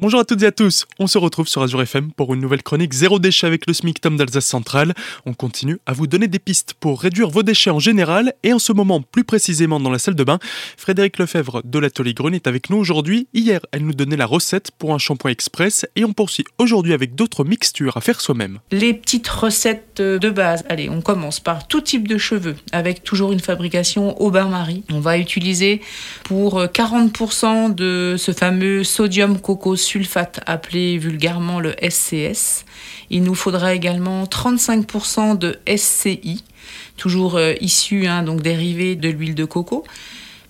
Bonjour à toutes et à tous, on se retrouve sur Azure FM pour une nouvelle chronique Zéro déchet avec le SMIC Tom d'Alsace Centrale. On continue à vous donner des pistes pour réduire vos déchets en général et en ce moment plus précisément dans la salle de bain. Frédéric Lefebvre de l'atelier Grenier est avec nous aujourd'hui. Hier, elle nous donnait la recette pour un shampoing express et on poursuit aujourd'hui avec d'autres mixtures à faire soi-même. Les petites recettes de base. Allez, on commence par tout type de cheveux avec toujours une fabrication au bain-marie. On va utiliser pour 40% de ce fameux sodium coco sulfate appelé vulgairement le SCS. Il nous faudra également 35% de SCI, toujours euh, issu hein, donc dérivé de l'huile de coco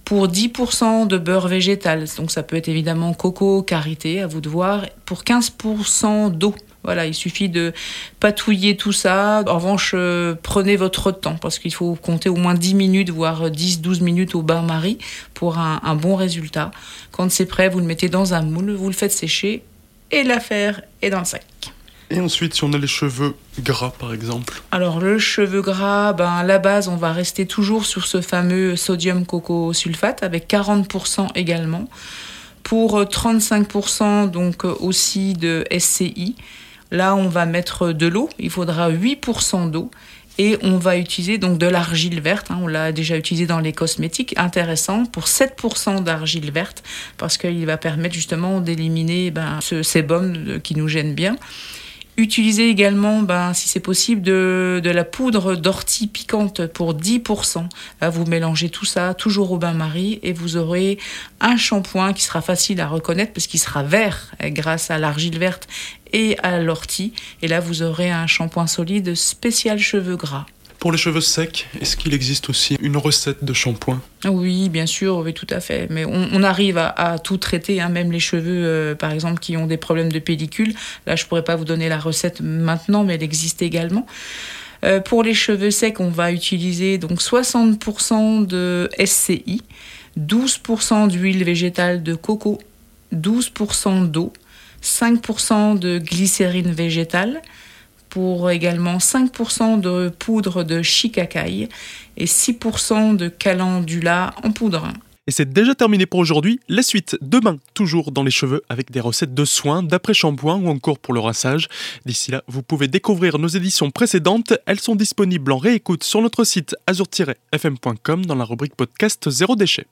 pour 10% de beurre végétal. Donc ça peut être évidemment coco, karité, à vous de voir. Pour 15% d'eau. Voilà, il suffit de patouiller tout ça. En revanche, euh, prenez votre temps parce qu'il faut compter au moins 10 minutes, voire 10-12 minutes au bain-marie pour un, un bon résultat. Quand c'est prêt, vous le mettez dans un moule, vous le faites sécher et l'affaire est dans le sac. Et ensuite, si on a les cheveux gras, par exemple Alors, le cheveu gras, ben, à la base, on va rester toujours sur ce fameux sodium coco sulfate avec 40% également. Pour 35%, donc aussi de SCI. Là, on va mettre de l'eau. Il faudra 8% d'eau. Et on va utiliser donc de l'argile verte. Hein. on l'a déjà utilisé dans les cosmétiques. Intéressant pour 7% d'argile verte parce qu'il va permettre justement d'éliminer ben, ce sébum qui nous gêne bien. Utilisez également, ben, si c'est possible, de, de, la poudre d'ortie piquante pour 10%. Là, vous mélangez tout ça toujours au bain-marie et vous aurez un shampoing qui sera facile à reconnaître parce qu'il sera vert grâce à l'argile verte et à l'ortie. Et là, vous aurez un shampoing solide spécial cheveux gras. Pour les cheveux secs, est-ce qu'il existe aussi une recette de shampoing? Oui, bien sûr, oui, tout à fait. Mais on, arrive à, tout traiter, hein, même les cheveux, euh, par exemple, qui ont des problèmes de pellicule. Là, je pourrais pas vous donner la recette maintenant, mais elle existe également. Euh, pour les cheveux secs, on va utiliser donc 60% de SCI, 12% d'huile végétale de coco, 12% d'eau, 5% de glycérine végétale, pour également 5% de poudre de shikakai et 6% de calendula en poudre. Et c'est déjà terminé pour aujourd'hui. La suite demain, toujours dans les cheveux, avec des recettes de soins, d'après-shampoing ou encore pour le rinçage. D'ici là, vous pouvez découvrir nos éditions précédentes. Elles sont disponibles en réécoute sur notre site azur-fm.com dans la rubrique podcast Zéro déchet.